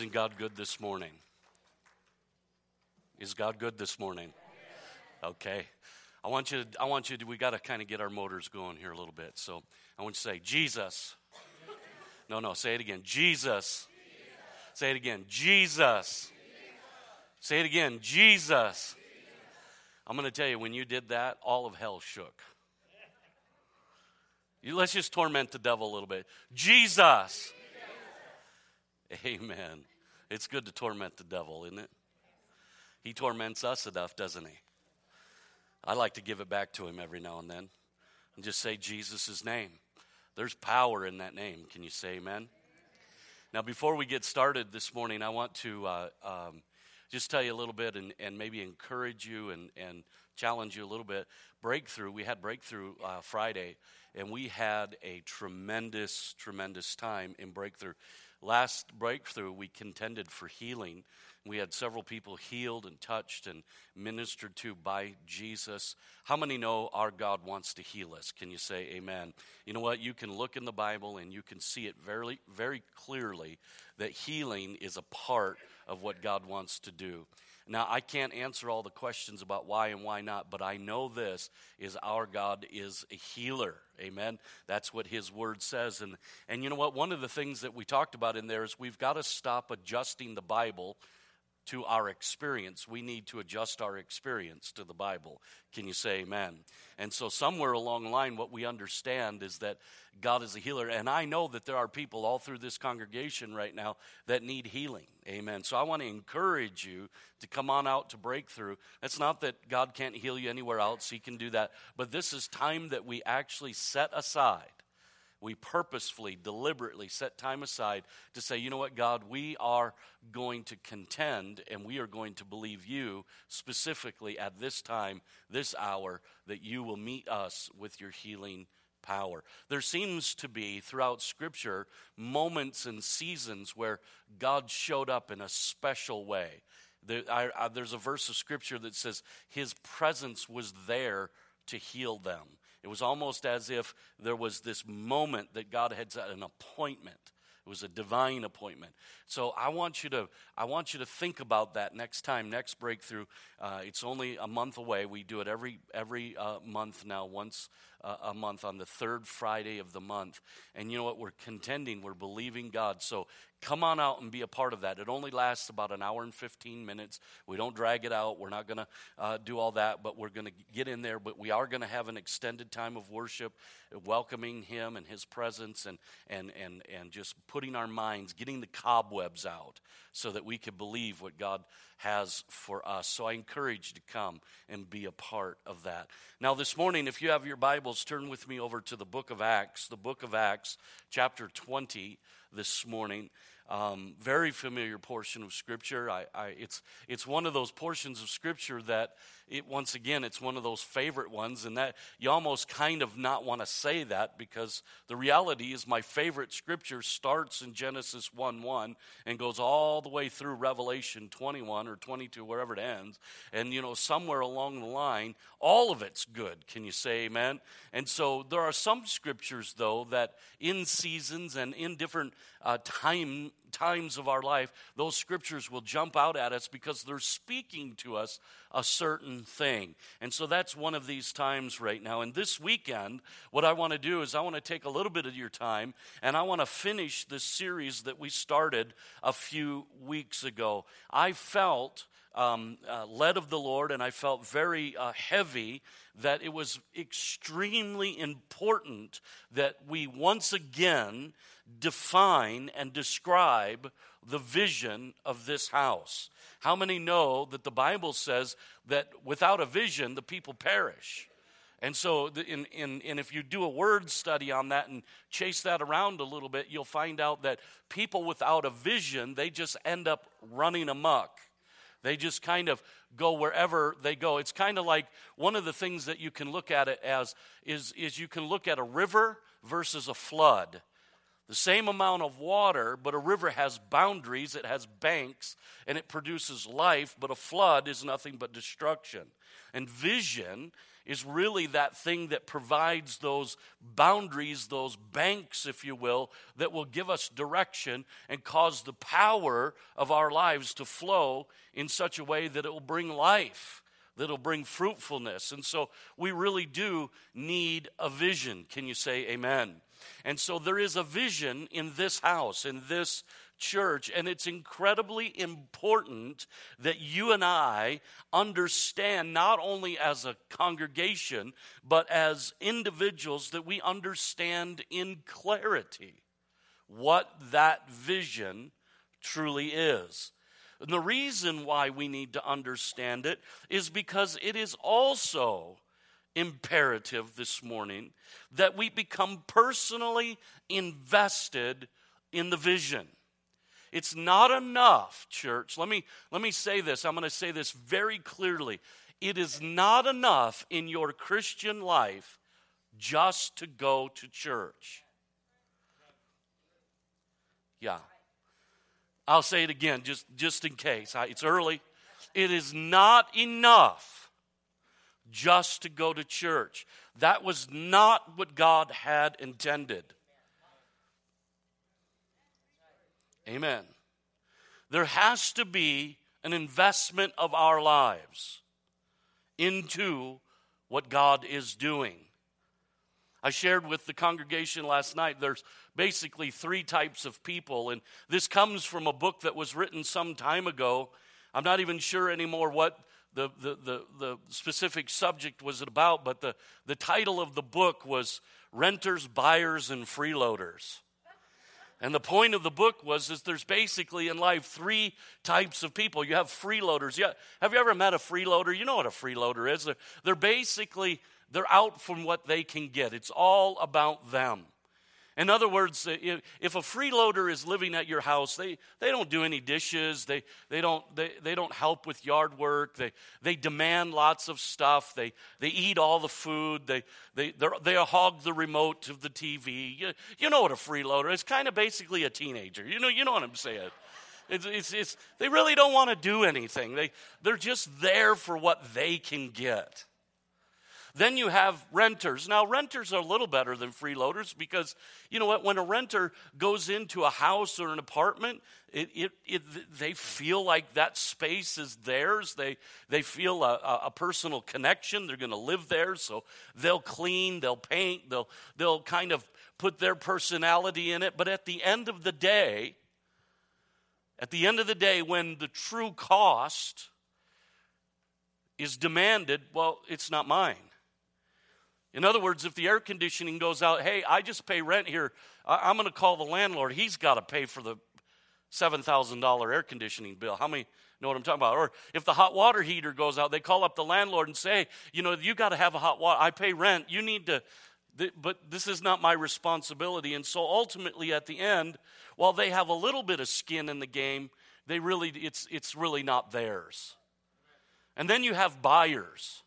Isn't God good this morning? Is God good this morning? Okay. I want you to, I want you to, we got to kind of get our motors going here a little bit. So I want you to say, Jesus. No, no, say it again. Jesus. Say it again. Jesus. Say it again. Jesus. I'm going to tell you, when you did that, all of hell shook. You, let's just torment the devil a little bit. Jesus. Amen. It's good to torment the devil, isn't it? He torments us enough, doesn't he? I like to give it back to him every now and then and just say Jesus' name. There's power in that name. Can you say amen? Now, before we get started this morning, I want to uh, um, just tell you a little bit and, and maybe encourage you and, and challenge you a little bit. Breakthrough, we had Breakthrough uh, Friday, and we had a tremendous, tremendous time in Breakthrough. Last breakthrough, we contended for healing. We had several people healed and touched and ministered to by Jesus. How many know our God wants to heal us? Can you say amen? You know what? You can look in the Bible and you can see it very, very clearly that healing is a part of what God wants to do. Now, I can't answer all the questions about why and why not, but I know this is our God is a healer. Amen. That's what his word says. And, and you know what? One of the things that we talked about in there is we've got to stop adjusting the Bible to our experience. We need to adjust our experience to the Bible. Can you say amen? And so, somewhere along the line, what we understand is that God is a healer. And I know that there are people all through this congregation right now that need healing. Amen. So, I want to encourage you to come on out to breakthrough. It's not that God can't heal you anywhere else, He can do that. But this is time that we actually set aside we purposefully, deliberately set time aside to say, you know what, God, we are going to contend and we are going to believe you specifically at this time, this hour, that you will meet us with your healing power. There seems to be throughout Scripture moments and seasons where God showed up in a special way. There's a verse of Scripture that says, His presence was there to heal them. It was almost as if there was this moment that God had set an appointment. It was a divine appointment. So I want you to I want you to think about that next time, next breakthrough. Uh, it's only a month away. We do it every every uh, month now, once uh, a month on the third Friday of the month. And you know what? We're contending. We're believing God. So come on out and be a part of that. It only lasts about an hour and 15 minutes. We don't drag it out. We're not going to uh, do all that, but we're going to get in there. But we are going to have an extended time of worship, welcoming Him and His presence, and, and, and, and just putting our minds, getting the cobwebs out so that we can believe what God has for us. So I encourage you to come and be a part of that. Now, this morning, if you have your Bibles, turn with me over to the book of Acts, the book of Acts, chapter 20 this morning. Um, very familiar portion of Scripture. I, I, it's, it's one of those portions of Scripture that, it, once again, it's one of those favorite ones, and that you almost kind of not want to say that because the reality is my favorite Scripture starts in Genesis 1 1 and goes all the way through Revelation 21 or 22, wherever it ends. And, you know, somewhere along the line, all of it's good. Can you say amen? And so there are some Scriptures, though, that in seasons and in different uh, time times of our life, those scriptures will jump out at us because they're speaking to us a certain thing. And so that's one of these times right now. And this weekend, what I want to do is I want to take a little bit of your time and I want to finish this series that we started a few weeks ago. I felt. Um, uh, led of the Lord, and I felt very uh, heavy that it was extremely important that we once again define and describe the vision of this house. How many know that the Bible says that without a vision, the people perish? And so, in, in, and if you do a word study on that and chase that around a little bit, you'll find out that people without a vision, they just end up running amok. They just kind of go wherever they go. It's kind of like one of the things that you can look at it as is, is you can look at a river versus a flood the same amount of water, but a river has boundaries, it has banks, and it produces life, but a flood is nothing but destruction. And vision is really that thing that provides those boundaries, those banks, if you will, that will give us direction and cause the power of our lives to flow in such a way that it will bring life, that will bring fruitfulness. And so we really do need a vision. Can you say amen? And so there is a vision in this house, in this church, and it's incredibly important that you and I understand, not only as a congregation, but as individuals, that we understand in clarity what that vision truly is. And the reason why we need to understand it is because it is also imperative this morning that we become personally invested in the vision. It's not enough, church. Let me, let me say this. I'm going to say this very clearly. It is not enough in your Christian life just to go to church. Yeah. I'll say it again just, just in case. I, it's early. It is not enough just to go to church. That was not what God had intended. Amen. There has to be an investment of our lives into what God is doing. I shared with the congregation last night there's basically three types of people, and this comes from a book that was written some time ago. I'm not even sure anymore what the, the, the, the specific subject was about, but the, the title of the book was Renters, Buyers, and Freeloaders. And the point of the book was is there's basically in life three types of people. You have freeloaders. Yeah, have you ever met a freeloader? You know what a freeloader is. They're, they're basically they're out from what they can get. It's all about them. In other words, if a freeloader is living at your house, they, they don't do any dishes, they, they, don't, they, they don't help with yard work, they, they demand lots of stuff, they, they eat all the food, they, they, they hog the remote of the TV. You, you know what a freeloader is, kind of basically a teenager. You know, you know what I'm saying. It's, it's, it's, they really don't want to do anything, they, they're just there for what they can get. Then you have renters. Now, renters are a little better than freeloaders because, you know what, when a renter goes into a house or an apartment, it, it, it, they feel like that space is theirs. They, they feel a, a personal connection. They're going to live there, so they'll clean, they'll paint, they'll, they'll kind of put their personality in it. But at the end of the day, at the end of the day, when the true cost is demanded, well, it's not mine. In other words, if the air conditioning goes out, hey, I just pay rent here, I'm going to call the landlord. He's got to pay for the $7,000 air conditioning bill. How many know what I'm talking about? Or if the hot water heater goes out, they call up the landlord and say, you know, you got to have a hot water. I pay rent. You need to, but this is not my responsibility. And so ultimately, at the end, while they have a little bit of skin in the game, they really, it's, it's really not theirs. And then you have buyers.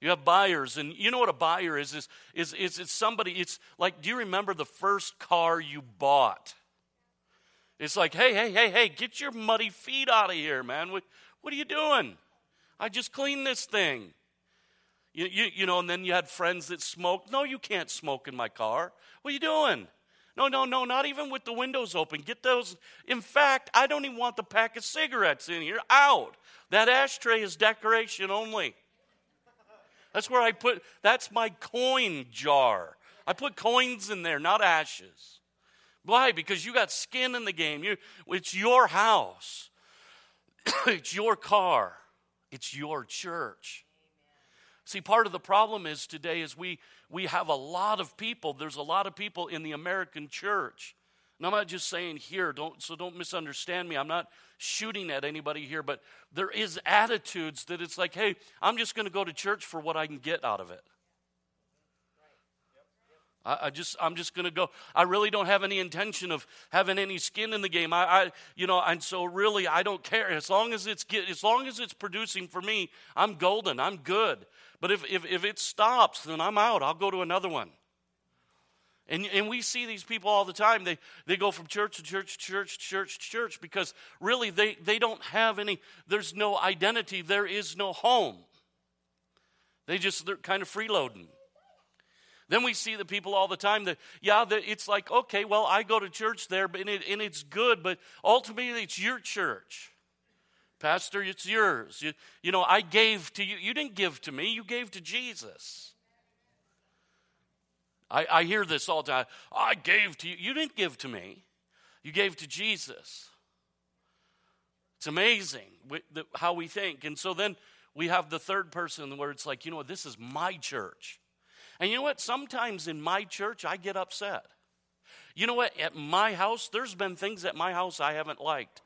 You have buyers, and you know what a buyer is? Is, is, is it's somebody, it's like, do you remember the first car you bought? It's like, hey, hey, hey, hey, get your muddy feet out of here, man. What, what are you doing? I just cleaned this thing. You, you, you know, and then you had friends that smoked. No, you can't smoke in my car. What are you doing? No, no, no, not even with the windows open. Get those. In fact, I don't even want the pack of cigarettes in here. Out. That ashtray is decoration only. That's where I put, that's my coin jar. I put coins in there, not ashes. Why? Because you got skin in the game. You, it's your house, it's your car, it's your church. See, part of the problem is today is we we have a lot of people. There's a lot of people in the American church and I'm not just saying here, don't, so don't misunderstand me. I'm not shooting at anybody here, but there is attitudes that it's like, hey, I'm just going to go to church for what I can get out of it. I, just, I'm just going to go. I really don't have any intention of having any skin in the game. I, I, you know, and so really, I don't care as long as it's get, as long as it's producing for me. I'm golden. I'm good. But if, if if it stops, then I'm out. I'll go to another one. And, and we see these people all the time. They, they go from church to church, church, church, church, because really they, they don't have any, there's no identity, there is no home. They just, they're kind of freeloading. Then we see the people all the time that, yeah, that it's like, okay, well, I go to church there, and, it, and it's good, but ultimately it's your church. Pastor, it's yours. You, you know, I gave to you. You didn't give to me, you gave to Jesus. I, I hear this all the time. I gave to you. You didn't give to me, you gave to Jesus. It's amazing how we think. And so then we have the third person where it's like, you know what, this is my church. And you know what? Sometimes in my church, I get upset. You know what? At my house, there's been things at my house I haven't liked.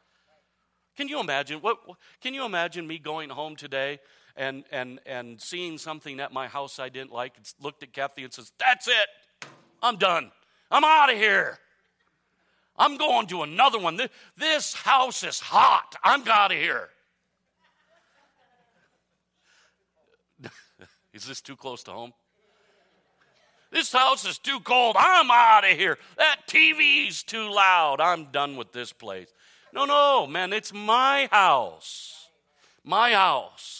Can you imagine? What, can you imagine me going home today and, and, and seeing something at my house I didn't like? Looked at Kathy and says, That's it. I'm done. I'm out of here. I'm going to another one. This, house is hot. I'm out of here. is this too close to home? This house is too cold. I'm out of here. That TV's too loud. I'm done with this place. No, no, man, it's my house. My house.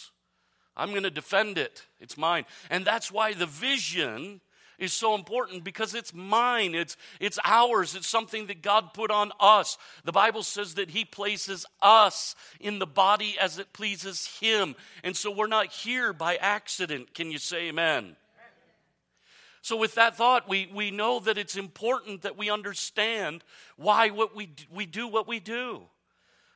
I'm going to defend it. It's mine. And that's why the vision is so important because it's mine, it's, it's ours, it's something that God put on us. The Bible says that He places us in the body as it pleases Him. And so we're not here by accident. Can you say amen? So, with that thought, we, we know that it's important that we understand why what we, we do what we do.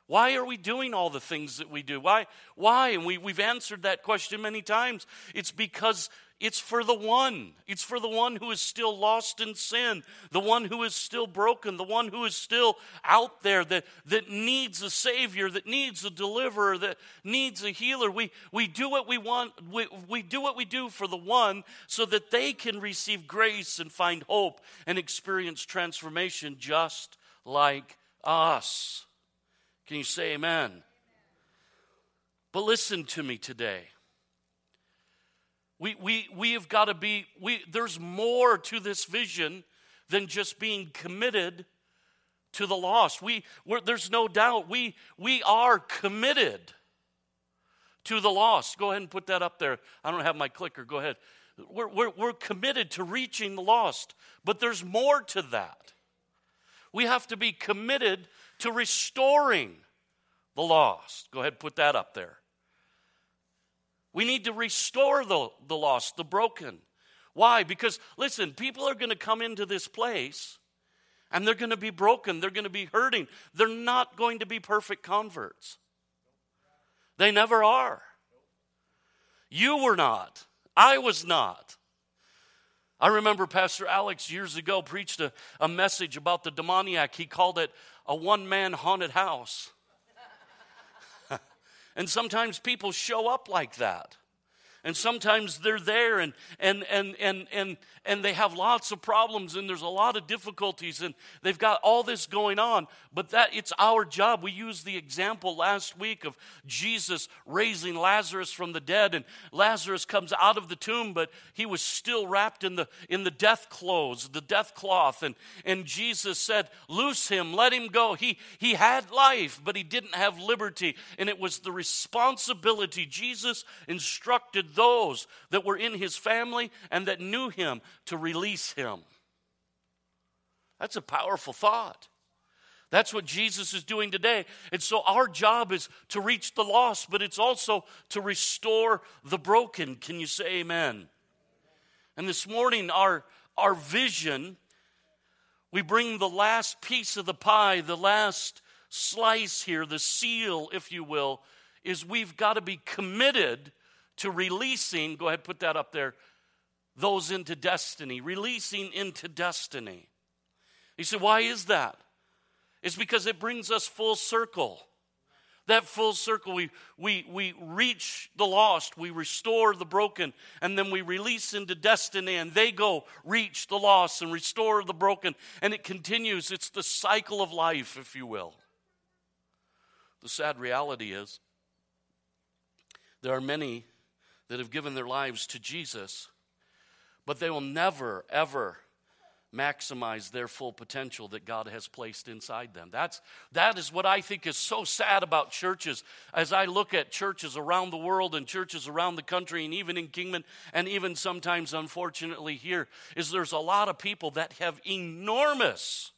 Why are we doing all the things that we do? Why? Why? And we, we've answered that question many times. It's because it's for the one. It's for the one who is still lost in sin, the one who is still broken, the one who is still out there that, that needs a Savior, that needs a deliverer, that needs a healer. We, we do what we want, we, we do what we do for the one so that they can receive grace and find hope and experience transformation just like us. Can you say amen? But listen to me today. We, we, we have got to be, we, there's more to this vision than just being committed to the lost. We, there's no doubt we, we are committed to the lost. Go ahead and put that up there. I don't have my clicker. Go ahead. We're, we're, we're committed to reaching the lost, but there's more to that. We have to be committed to restoring the lost. Go ahead, and put that up there. We need to restore the, the lost, the broken. Why? Because, listen, people are going to come into this place and they're going to be broken. They're going to be hurting. They're not going to be perfect converts. They never are. You were not. I was not. I remember Pastor Alex years ago preached a, a message about the demoniac. He called it a one man haunted house. And sometimes people show up like that. And sometimes they're there and, and, and, and, and, and they have lots of problems and there's a lot of difficulties and they've got all this going on. But that it's our job. We used the example last week of jesus raising lazarus from the dead and lazarus comes out of the tomb but he was still wrapped in the in the death clothes the death cloth. And and jesus said loose him let him go. He he had life but he didn't have liberty. And it was the responsibility. Jesus instructed those that were in his family and that knew him to release him. That's a powerful thought. That's what Jesus is doing today. And so our job is to reach the lost, but it's also to restore the broken. Can you say amen? And this morning, our, our vision, we bring the last piece of the pie, the last slice here, the seal, if you will, is we've got to be committed to releasing, go ahead, put that up there, those into destiny, releasing into destiny. He said, Why is that? It's because it brings us full circle. That full circle, we, we, we reach the lost, we restore the broken, and then we release into destiny, and they go reach the lost and restore the broken, and it continues. It's the cycle of life, if you will. The sad reality is there are many that have given their lives to Jesus but they will never, ever maximize their full potential that God has placed inside them. That's, that is what I think is so sad about churches. As I look at churches around the world and churches around the country and even in Kingman and even sometimes, unfortunately, here, is there's a lot of people that have enormous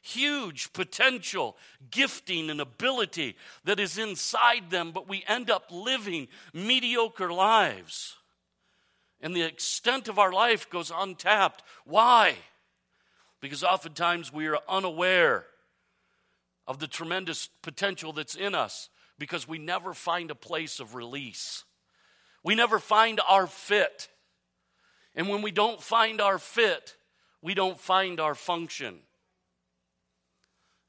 huge potential, gifting, and ability that is inside them, but we end up living mediocre lives. And the extent of our life goes untapped. Why? Because oftentimes we are unaware of the tremendous potential that's in us because we never find a place of release. We never find our fit. And when we don't find our fit, we don't find our function.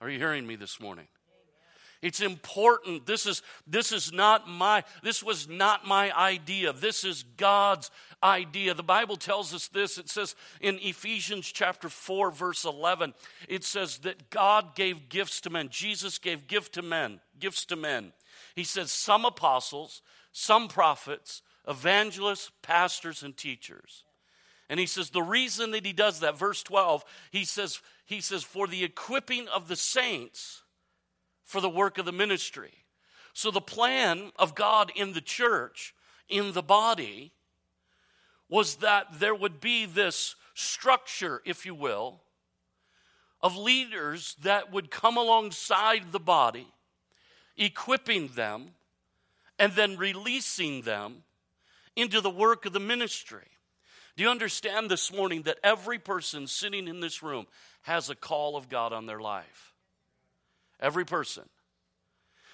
Are you hearing me this morning? It's important. This is, this is not my, this was not my idea. This is God's idea. The Bible tells us this. It says in Ephesians chapter 4, verse 11, it says that God gave gifts to men. Jesus gave gift to men, gifts to men. He says some apostles, some prophets, evangelists, pastors, and teachers. And he says the reason that he does that, verse 12, he says, he says, for the equipping of the saints for the work of the ministry. So, the plan of God in the church, in the body, was that there would be this structure, if you will, of leaders that would come alongside the body, equipping them, and then releasing them into the work of the ministry. Do you understand this morning that every person sitting in this room has a call of God on their life? Every person.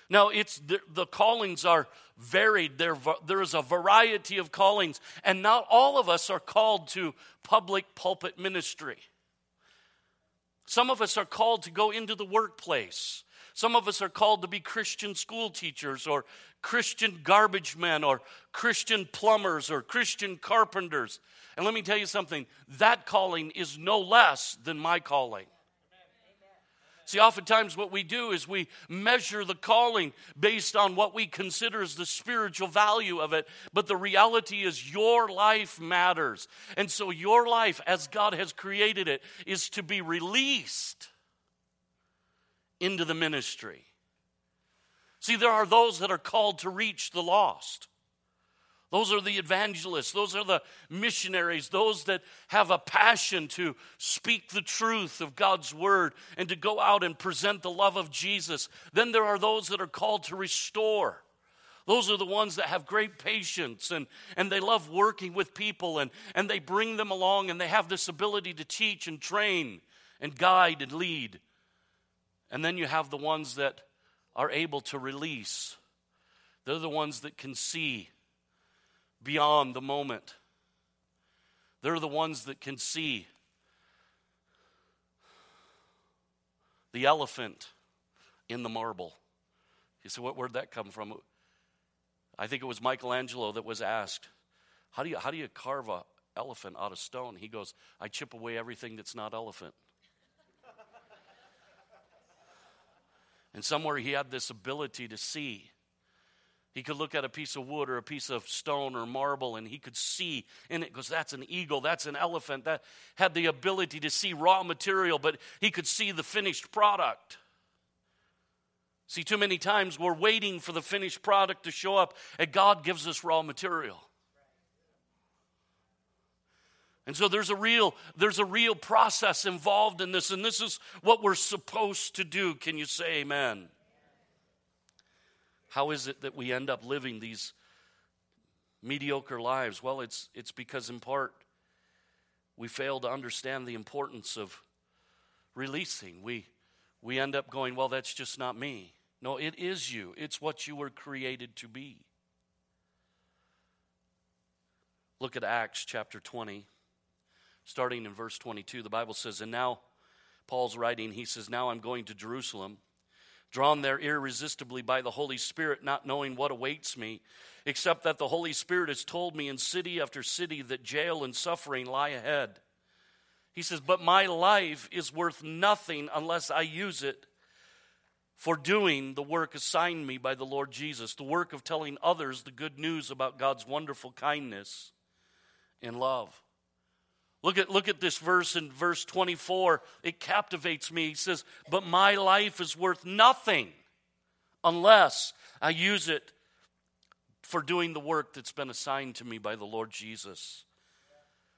Now, it's the, the callings are varied. There, there is a variety of callings, and not all of us are called to public pulpit ministry. Some of us are called to go into the workplace. Some of us are called to be Christian school teachers or Christian garbage men or Christian plumbers or Christian carpenters. And let me tell you something that calling is no less than my calling. See, oftentimes what we do is we measure the calling based on what we consider as the spiritual value of it. But the reality is, your life matters. And so, your life, as God has created it, is to be released into the ministry. See, there are those that are called to reach the lost. Those are the evangelists. Those are the missionaries. Those that have a passion to speak the truth of God's word and to go out and present the love of Jesus. Then there are those that are called to restore. Those are the ones that have great patience and, and they love working with people and, and they bring them along and they have this ability to teach and train and guide and lead. And then you have the ones that are able to release. They're the ones that can see beyond the moment. They're the ones that can see the elephant in the marble. You say, where'd that come from? I think it was Michelangelo that was asked, how do you, how do you carve an elephant out of stone? He goes, I chip away everything that's not elephant. and somewhere he had this ability to see he could look at a piece of wood or a piece of stone or marble and he could see in it because that's an eagle, that's an elephant, that had the ability to see raw material, but he could see the finished product. See, too many times we're waiting for the finished product to show up, and God gives us raw material. And so there's a real there's a real process involved in this and this is what we're supposed to do. Can you say amen? How is it that we end up living these mediocre lives? Well, it's, it's because, in part, we fail to understand the importance of releasing. We, we end up going, well, that's just not me. No, it is you, it's what you were created to be. Look at Acts chapter 20, starting in verse 22. The Bible says, And now, Paul's writing, he says, Now I'm going to Jerusalem drawn there irresistibly by the Holy Spirit, not knowing what awaits me, except that the Holy Spirit has told me in city after city that jail and suffering lie ahead. He says, But my life is worth nothing unless I use it for doing the work assigned me by the Lord Jesus, the work of telling others the good news about God's wonderful kindness and love. Look at, look at this verse in verse 24. It captivates me. He says, But my life is worth nothing unless I use it for doing the work that's been assigned to me by the Lord Jesus.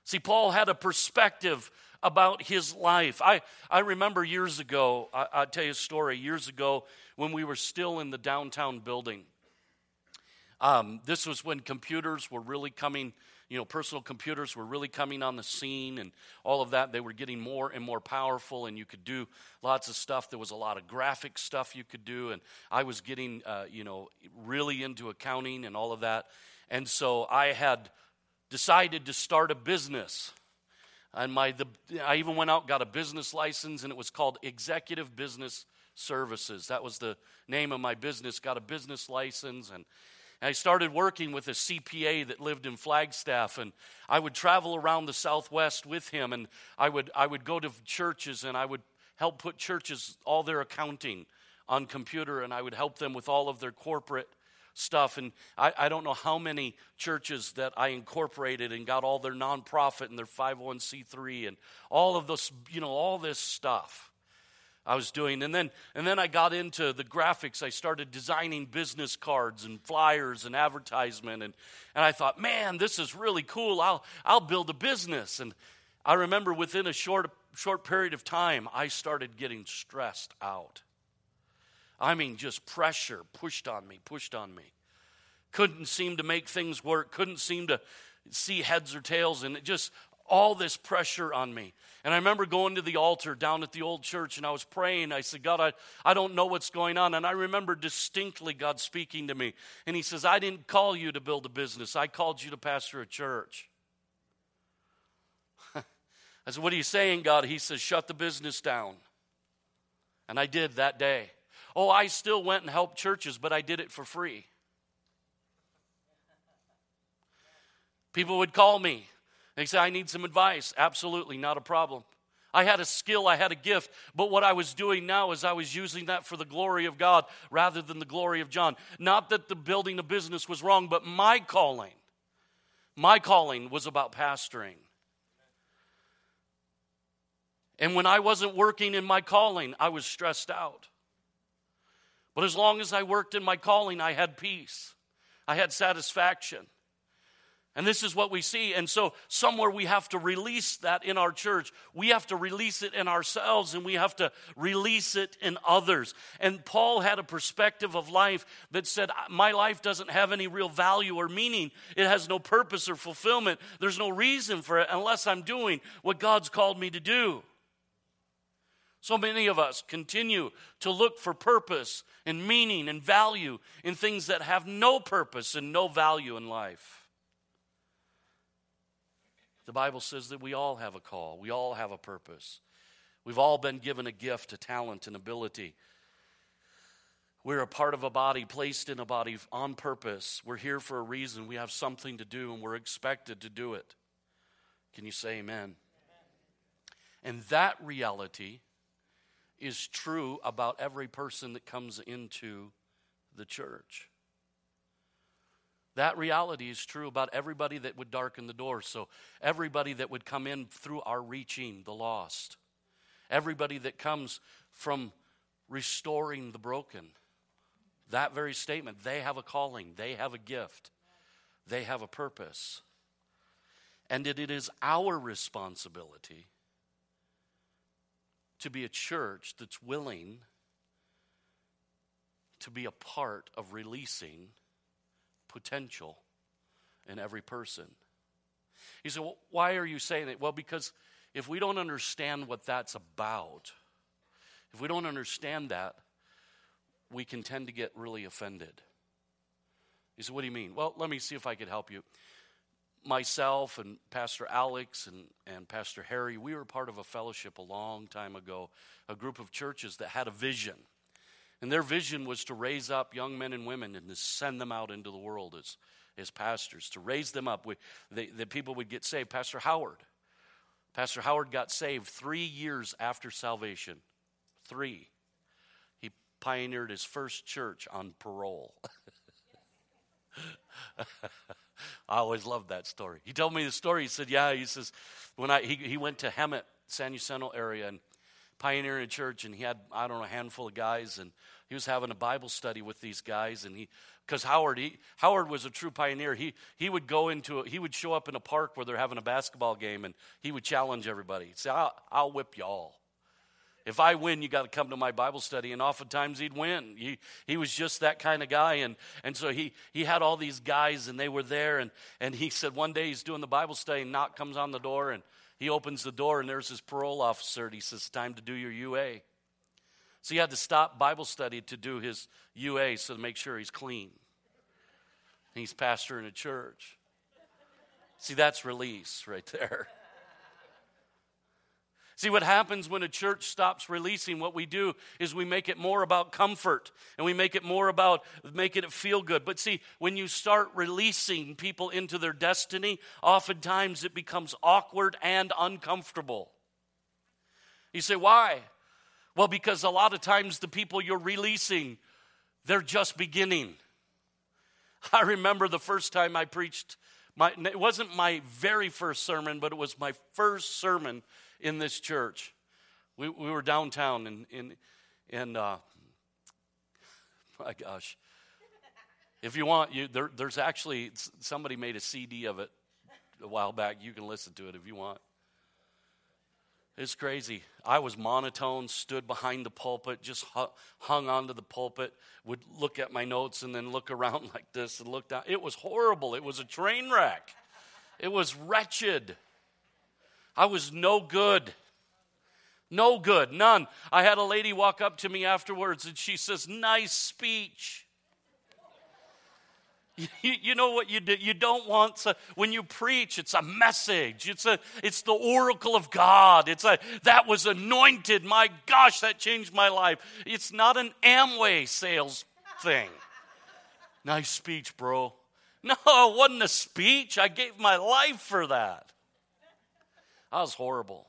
See, Paul had a perspective about his life. I, I remember years ago, I, I'll tell you a story, years ago when we were still in the downtown building. Um, this was when computers were really coming, you know, personal computers were really coming on the scene and all of that. They were getting more and more powerful, and you could do lots of stuff. There was a lot of graphic stuff you could do, and I was getting, uh, you know, really into accounting and all of that. And so I had decided to start a business. And my, the, I even went out got a business license, and it was called Executive Business Services. That was the name of my business. Got a business license, and I started working with a CPA that lived in Flagstaff, and I would travel around the Southwest with him, and I would, I would go to churches and I would help put churches, all their accounting on computer, and I would help them with all of their corporate stuff. And I, I don't know how many churches that I incorporated and got all their nonprofit and their 501c3 and all of this, you know, all this stuff. I was doing. And then, and then I got into the graphics. I started designing business cards and flyers and advertisement. And, and I thought, man, this is really cool. I'll, I'll build a business. And I remember within a short, short period of time, I started getting stressed out. I mean, just pressure pushed on me, pushed on me. Couldn't seem to make things work, couldn't seem to see heads or tails, and it just all this pressure on me. And I remember going to the altar down at the old church and I was praying. I said, God, I, I don't know what's going on. And I remember distinctly God speaking to me. And He says, I didn't call you to build a business, I called you to pastor a church. I said, What are you saying, God? He says, Shut the business down. And I did that day. Oh, I still went and helped churches, but I did it for free. People would call me. They say, I need some advice. Absolutely, not a problem. I had a skill, I had a gift, but what I was doing now is I was using that for the glory of God rather than the glory of John. Not that the building a business was wrong, but my calling, my calling was about pastoring. And when I wasn't working in my calling, I was stressed out. But as long as I worked in my calling, I had peace, I had satisfaction. And this is what we see. And so, somewhere we have to release that in our church. We have to release it in ourselves and we have to release it in others. And Paul had a perspective of life that said, My life doesn't have any real value or meaning. It has no purpose or fulfillment. There's no reason for it unless I'm doing what God's called me to do. So many of us continue to look for purpose and meaning and value in things that have no purpose and no value in life. The Bible says that we all have a call, we all have a purpose. We've all been given a gift, a talent, an ability. We're a part of a body, placed in a body on purpose. We're here for a reason. We have something to do, and we're expected to do it. Can you say amen? amen? And that reality is true about every person that comes into the church. That reality is true about everybody that would darken the door. So, everybody that would come in through our reaching the lost, everybody that comes from restoring the broken. That very statement, they have a calling, they have a gift, they have a purpose. And it, it is our responsibility to be a church that's willing to be a part of releasing potential in every person. He said, well, Why are you saying it? Well, because if we don't understand what that's about, if we don't understand that, we can tend to get really offended. He said, What do you mean? Well, let me see if I could help you. Myself and Pastor Alex and, and Pastor Harry, we were part of a fellowship a long time ago, a group of churches that had a vision. And their vision was to raise up young men and women and to send them out into the world as, as pastors, to raise them up. We, the people would get saved. Pastor Howard. Pastor Howard got saved three years after salvation. Three. He pioneered his first church on parole. I always loved that story. He told me the story. He said, "Yeah." He says, "When I he, he went to Hemet, San Jacinto area, and pioneering a church, and he had I don't know a handful of guys, and he was having a Bible study with these guys, and he because Howard he, Howard was a true pioneer. He he would go into a, he would show up in a park where they're having a basketball game, and he would challenge everybody. He'd say, "I'll, I'll whip y'all." If I win, you got to come to my Bible study. And oftentimes he'd win. He, he was just that kind of guy. And, and so he, he had all these guys, and they were there. And, and he said one day he's doing the Bible study, and knock comes on the door, and he opens the door, and there's his parole officer. And he says, Time to do your UA. So he had to stop Bible study to do his UA so to make sure he's clean. He's pastor in a church. See, that's release right there. See, what happens when a church stops releasing, what we do is we make it more about comfort and we make it more about making it feel good. But see, when you start releasing people into their destiny, oftentimes it becomes awkward and uncomfortable. You say, why? Well, because a lot of times the people you're releasing, they're just beginning. I remember the first time I preached, my, it wasn't my very first sermon, but it was my first sermon in this church. We, we were downtown and, in, in uh, my gosh. If you want, you, there, there's actually, somebody made a CD of it a while back. You can listen to it if you want. It's crazy. I was monotone, stood behind the pulpit, just hung onto the pulpit, would look at my notes and then look around like this and look down. It was horrible. It was a train wreck. It was wretched. I was no good. No good, none. I had a lady walk up to me afterwards and she says, Nice speech. You, you, know what you do? You don't want to, when you preach, it's a message. It's a it's the oracle of God. It's a that was anointed. My gosh, that changed my life. It's not an Amway sales thing. nice speech, bro. No, it wasn't a speech. I gave my life for that. I was horrible.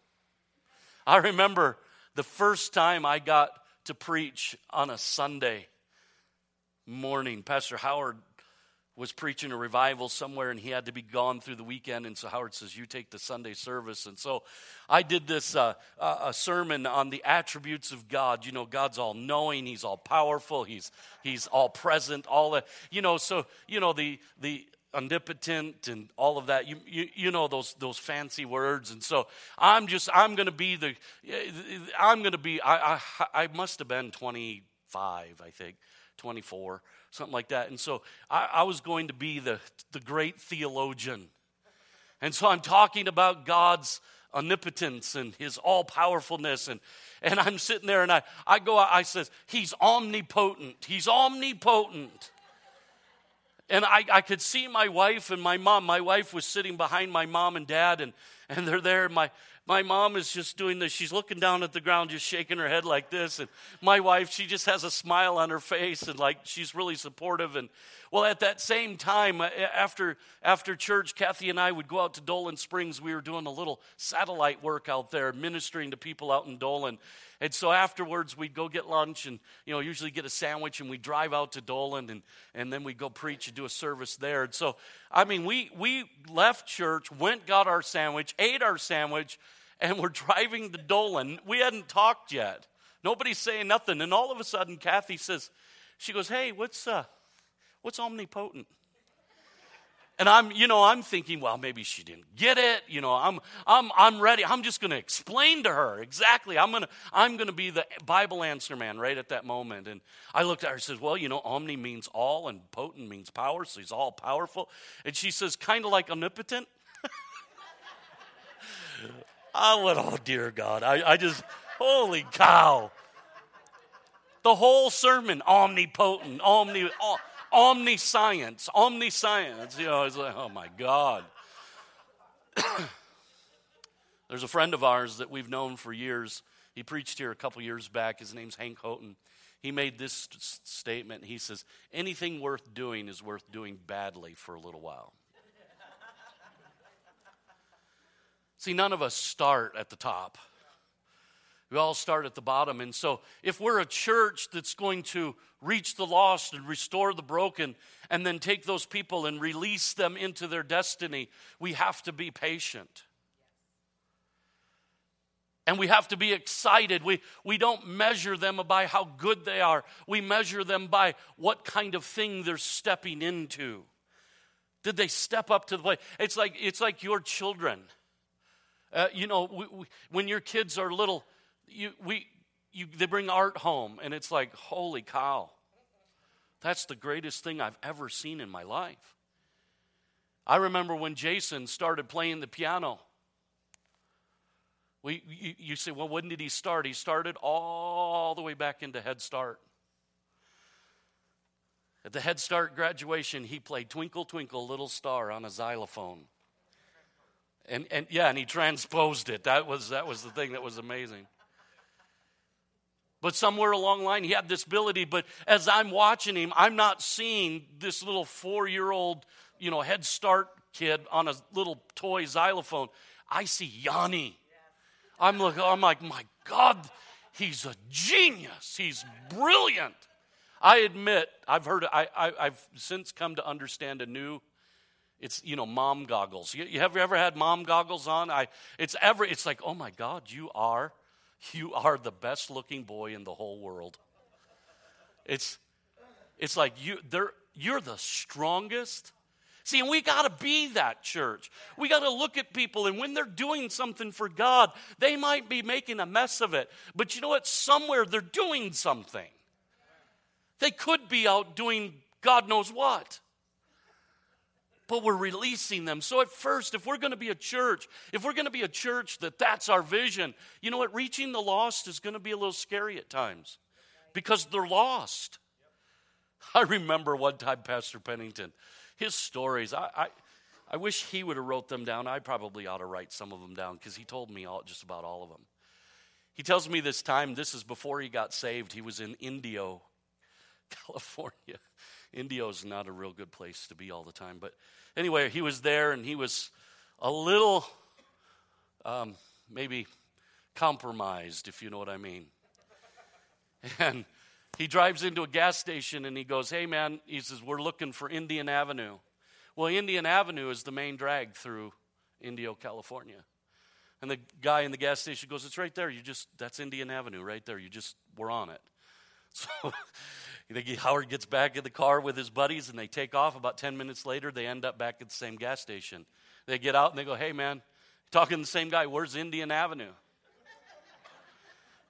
I remember the first time I got to preach on a Sunday morning. Pastor Howard was preaching a revival somewhere and he had to be gone through the weekend. And so Howard says, You take the Sunday service. And so I did this uh, uh, a sermon on the attributes of God. You know, God's all knowing, He's all powerful, He's, he's all present, all that. You know, so, you know, the, the, omnipotent and all of that. You, you, you know those, those fancy words. And so I'm just, I'm going to be the, I'm going to be, I, I, I must have been 25, I think, 24, something like that. And so I, I was going to be the, the great theologian. And so I'm talking about God's omnipotence and his all powerfulness and and I'm sitting there and I, I go I says he's omnipotent he's omnipotent and I, I could see my wife and my mom. My wife was sitting behind my mom and dad, and, and they're there. My, my mom is just doing this. She's looking down at the ground, just shaking her head like this. And my wife, she just has a smile on her face and like she's really supportive. And well, at that same time, uh, after, after church, Kathy and I would go out to Dolan Springs. We were doing a little satellite work out there, ministering to people out in Dolan. And so afterwards, we'd go get lunch and, you know, usually get a sandwich and we'd drive out to Dolan and, and then we'd go preach and do a service there. And so, I mean, we, we left church, went, got our sandwich, ate our sandwich, and we're driving to Dolan. We hadn't talked yet. Nobody's saying nothing. And all of a sudden, Kathy says, she goes, hey, what's, uh, what's omnipotent? And I'm, you know, I'm thinking, well, maybe she didn't get it. You know, I'm, I'm, I'm ready. I'm just going to explain to her exactly. I'm going to, I'm going to be the Bible answer man right at that moment. And I looked at her and says, well, you know, omni means all and potent means power. So he's all powerful. And she says, kind of like omnipotent. I went, oh, dear God. I, I just, holy cow. The whole sermon, omnipotent, omni, omniscience, omniscience. You know, it's like, oh my God. There's a friend of ours that we've known for years. He preached here a couple years back. His name's Hank Houghton. He made this st- statement. He says, Anything worth doing is worth doing badly for a little while. See, none of us start at the top. We all start at the bottom. And so, if we're a church that's going to reach the lost and restore the broken, and then take those people and release them into their destiny, we have to be patient. And we have to be excited. We, we don't measure them by how good they are, we measure them by what kind of thing they're stepping into. Did they step up to the plate? It's like, it's like your children. Uh, you know, we, we, when your kids are little, you, we, you, they bring art home, and it's like, holy cow. That's the greatest thing I've ever seen in my life. I remember when Jason started playing the piano. We, you, you say, well, when did he start? He started all the way back into Head Start. At the Head Start graduation, he played Twinkle, Twinkle, Little Star on a xylophone. And, and yeah, and he transposed it. That was, that was the thing that was amazing. But somewhere along the line, he had this ability. But as I'm watching him, I'm not seeing this little four year old, you know, Head Start kid on a little toy xylophone. I see Yanni. I'm looking, I'm like, my God, he's a genius. He's brilliant. I admit, I've heard, I, I, have since come to understand a new, it's, you know, mom goggles. You, you have you ever had mom goggles on? I, it's ever, it's like, oh my God, you are, you are the best looking boy in the whole world. It's, it's like you, they're, you're the strongest, See, and we got to be that church. We got to look at people, and when they're doing something for God, they might be making a mess of it. But you know what? Somewhere they're doing something. They could be out doing God knows what. But we're releasing them. So, at first, if we're going to be a church, if we're going to be a church that that's our vision, you know what? Reaching the lost is going to be a little scary at times because they're lost. I remember one time, Pastor Pennington, his stories, I, I, I wish he would have wrote them down. I probably ought to write some of them down because he told me all, just about all of them. He tells me this time, this is before he got saved. He was in Indio, California. Indio is not a real good place to be all the time. But anyway, he was there and he was a little, um, maybe compromised, if you know what I mean. And he drives into a gas station and he goes, Hey, man, he says, We're looking for Indian Avenue. Well, Indian Avenue is the main drag through Indio, California. And the guy in the gas station goes, It's right there. You just, that's Indian Avenue right there. You just, we're on it. So Howard gets back in the car with his buddies and they take off. About 10 minutes later, they end up back at the same gas station. They get out and they go, Hey, man, talking to the same guy, where's Indian Avenue?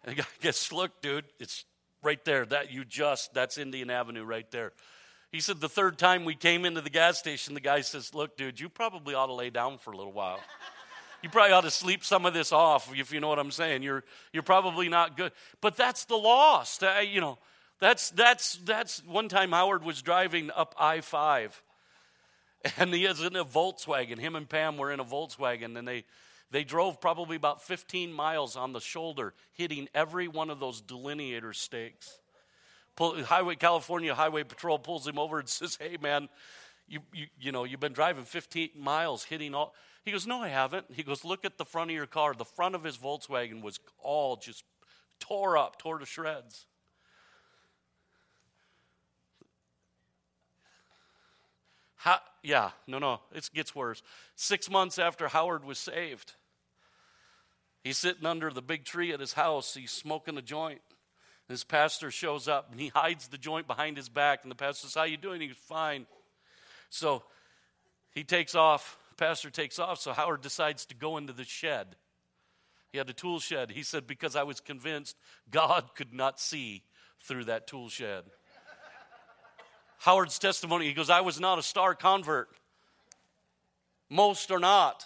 And the guy gets, Look, dude, it's right there. That you just, that's Indian Avenue right there. He said the third time we came into the gas station, the guy says, Look, dude, you probably ought to lay down for a little while. You probably ought to sleep some of this off, if you know what I'm saying. You're, you're probably not good. But that's the lost. Uh, you know, that's, that's, that's one time Howard was driving up I 5, and he is in a Volkswagen. Him and Pam were in a Volkswagen, and they, they drove probably about 15 miles on the shoulder, hitting every one of those delineator stakes. Pull, highway California Highway Patrol pulls him over and says, "Hey, man, you, you you know you've been driving 15 miles, hitting all." He goes, "No, I haven't." He goes, "Look at the front of your car. The front of his Volkswagen was all just tore up, tore to shreds." How, yeah, no, no, it gets worse. Six months after Howard was saved, He's sitting under the big tree at his house. He's smoking a joint. His pastor shows up and he hides the joint behind his back. And the pastor says, How you doing? He's fine. So he takes off. Pastor takes off. So Howard decides to go into the shed. He had a tool shed. He said, Because I was convinced God could not see through that tool shed. Howard's testimony, he goes, I was not a star convert. Most are not.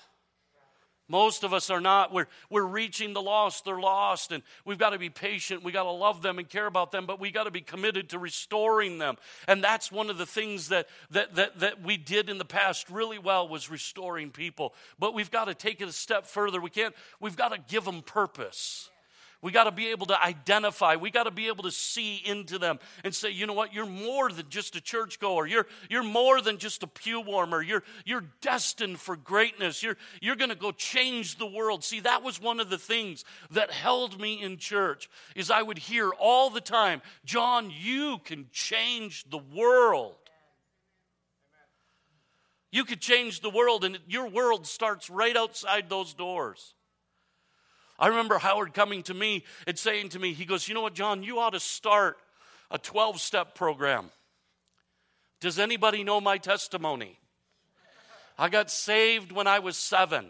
Most of us are not. We're, we're reaching the lost. They're lost. And we've got to be patient. We've got to love them and care about them, but we've got to be committed to restoring them. And that's one of the things that, that, that, that we did in the past really well was restoring people. But we've got to take it a step further. We can't, we've got to give them purpose. We got to be able to identify. We got to be able to see into them and say, you know what? You're more than just a churchgoer. You're, you're more than just a pew warmer. You're, you're destined for greatness. You're, you're going to go change the world. See, that was one of the things that held me in church is I would hear all the time, John, you can change the world. You could change the world, and your world starts right outside those doors. I remember Howard coming to me and saying to me, he goes, You know what, John, you ought to start a 12 step program. Does anybody know my testimony? I got saved when I was seven,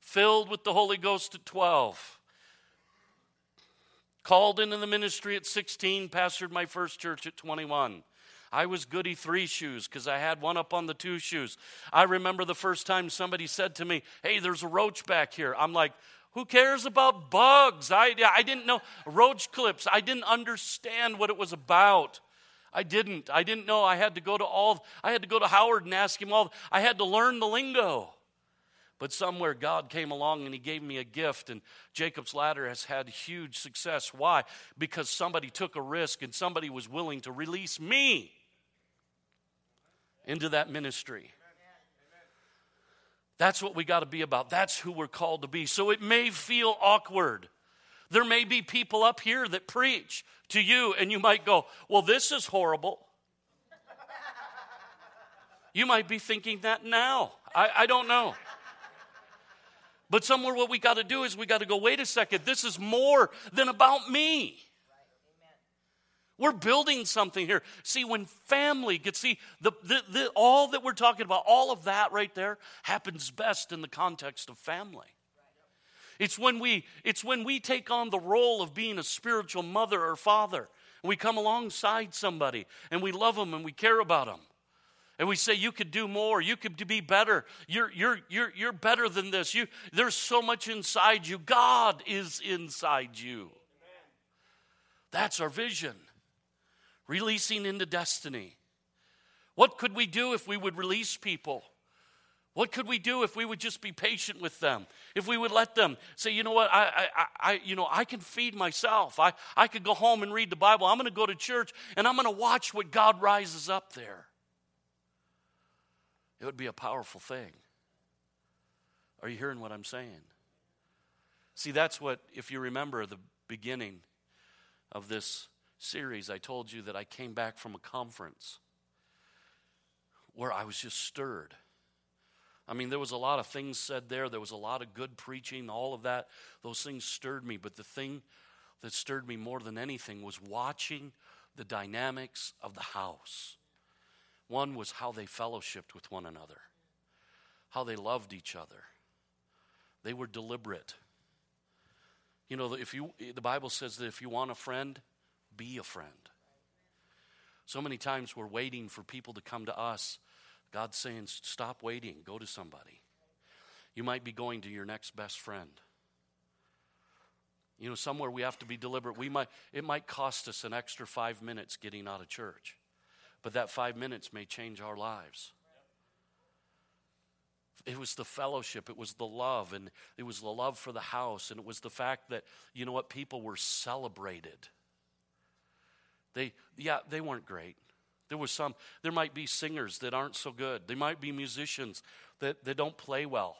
filled with the Holy Ghost at 12, called into the ministry at 16, pastored my first church at 21. I was goody three shoes because I had one up on the two shoes. I remember the first time somebody said to me, Hey, there's a roach back here. I'm like, who cares about bugs? I, I didn't know roach clips. I didn't understand what it was about. I didn't. I didn't know I had to go to all, I had to go to Howard and ask him all, I had to learn the lingo. But somewhere God came along and He gave me a gift, and Jacob's Ladder has had huge success. Why? Because somebody took a risk and somebody was willing to release me into that ministry. That's what we got to be about. That's who we're called to be. So it may feel awkward. There may be people up here that preach to you, and you might go, Well, this is horrible. You might be thinking that now. I, I don't know. But somewhere, what we got to do is we got to go, Wait a second, this is more than about me. We're building something here. See, when family gets, see, the, the, the, all that we're talking about, all of that right there happens best in the context of family. It's when we, it's when we take on the role of being a spiritual mother or father. We come alongside somebody and we love them and we care about them. And we say, you could do more. You could be better. You're, you're, you're, you're better than this. You, there's so much inside you. God is inside you. That's our vision releasing into destiny. What could we do if we would release people? What could we do if we would just be patient with them? If we would let them say, you know what, I, I, I, you know, I can feed myself. I, I could go home and read the Bible. I'm going to go to church and I'm going to watch what God rises up there. It would be a powerful thing. Are you hearing what I'm saying? See, that's what, if you remember the beginning of this series, I told you that I came back from a conference where I was just stirred. I mean, there was a lot of things said there. There was a lot of good preaching, all of that. Those things stirred me. But the thing that stirred me more than anything was watching the dynamics of the house. One was how they fellowshipped with one another, how they loved each other. They were deliberate. You know, if you, the Bible says that if you want a friend, be a friend. So many times we're waiting for people to come to us. God's saying, stop waiting, go to somebody. You might be going to your next best friend. You know, somewhere we have to be deliberate. We might, it might cost us an extra five minutes getting out of church, but that five minutes may change our lives. It was the fellowship, it was the love, and it was the love for the house, and it was the fact that, you know what, people were celebrated. They, yeah, they weren't great. There was some, there might be singers that aren't so good. There might be musicians that, that don't play well.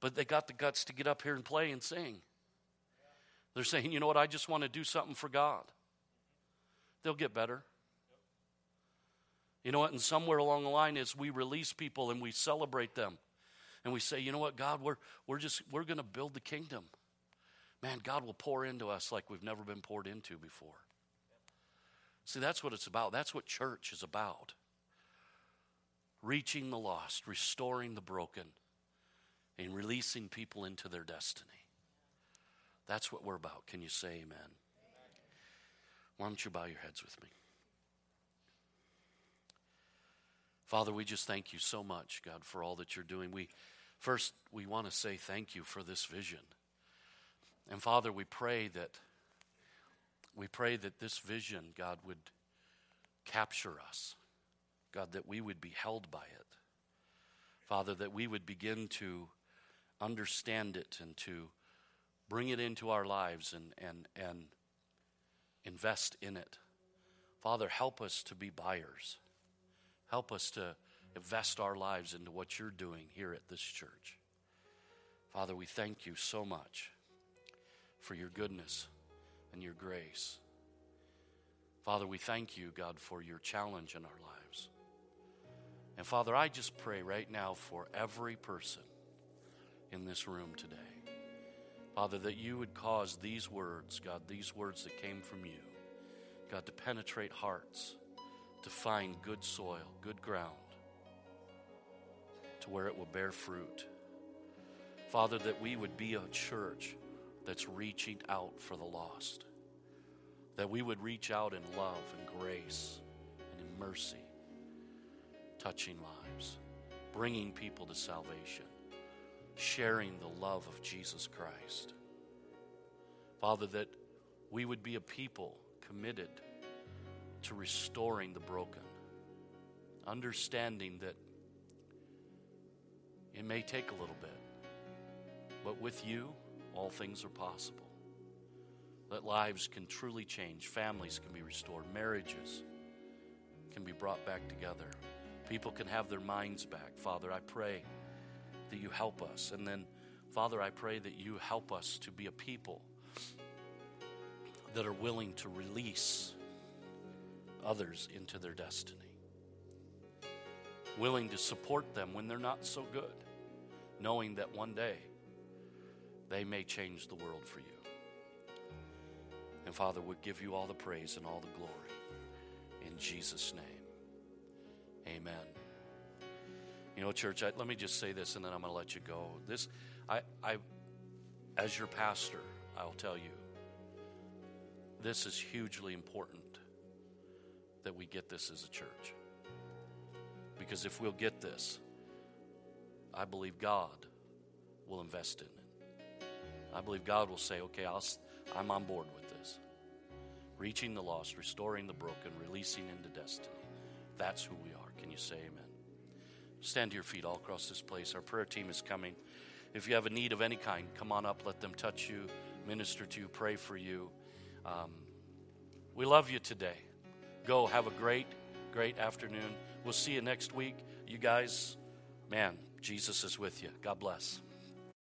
But they got the guts to get up here and play and sing. They're saying, you know what, I just want to do something for God. They'll get better. You know what? And somewhere along the line, as we release people and we celebrate them, and we say, you know what, God, we're, we're just, we're going to build the kingdom. Man, God will pour into us like we've never been poured into before. See, that's what it's about. That's what church is about reaching the lost, restoring the broken, and releasing people into their destiny. That's what we're about. Can you say amen? Why don't you bow your heads with me? Father, we just thank you so much, God, for all that you're doing. We first we want to say thank you for this vision. And Father, we pray that we pray that this vision, God, would capture us. God, that we would be held by it. Father, that we would begin to understand it and to bring it into our lives and, and, and invest in it. Father, help us to be buyers. Help us to invest our lives into what you're doing here at this church. Father, we thank you so much for your goodness and your grace. Father, we thank you, God, for your challenge in our lives. And Father, I just pray right now for every person in this room today. Father, that you would cause these words, God, these words that came from you, God, to penetrate hearts, to find good soil, good ground, to where it will bear fruit. Father, that we would be a church that's reaching out for the lost, that we would reach out in love and grace and in mercy, touching lives, bringing people to salvation sharing the love of Jesus Christ. Father, that we would be a people committed to restoring the broken, understanding that it may take a little bit, but with you, all things are possible. That lives can truly change, families can be restored, marriages can be brought back together, people can have their minds back. Father, I pray that you help us. And then, Father, I pray that you help us to be a people that are willing to release others into their destiny, willing to support them when they're not so good, knowing that one day they may change the world for you. And Father, we give you all the praise and all the glory. In Jesus' name, amen. You know, church, I, let me just say this and then I'm going to let you go. This, I, I, as your pastor, I'll tell you, this is hugely important that we get this as a church. Because if we'll get this, I believe God will invest in it. I believe God will say, okay, I'll, I'm on board with this. Reaching the lost, restoring the broken, releasing into destiny. That's who we are. Can you say amen? Stand to your feet all across this place. Our prayer team is coming. If you have a need of any kind, come on up. Let them touch you, minister to you, pray for you. Um, we love you today. Go have a great, great afternoon. We'll see you next week. You guys, man, Jesus is with you. God bless.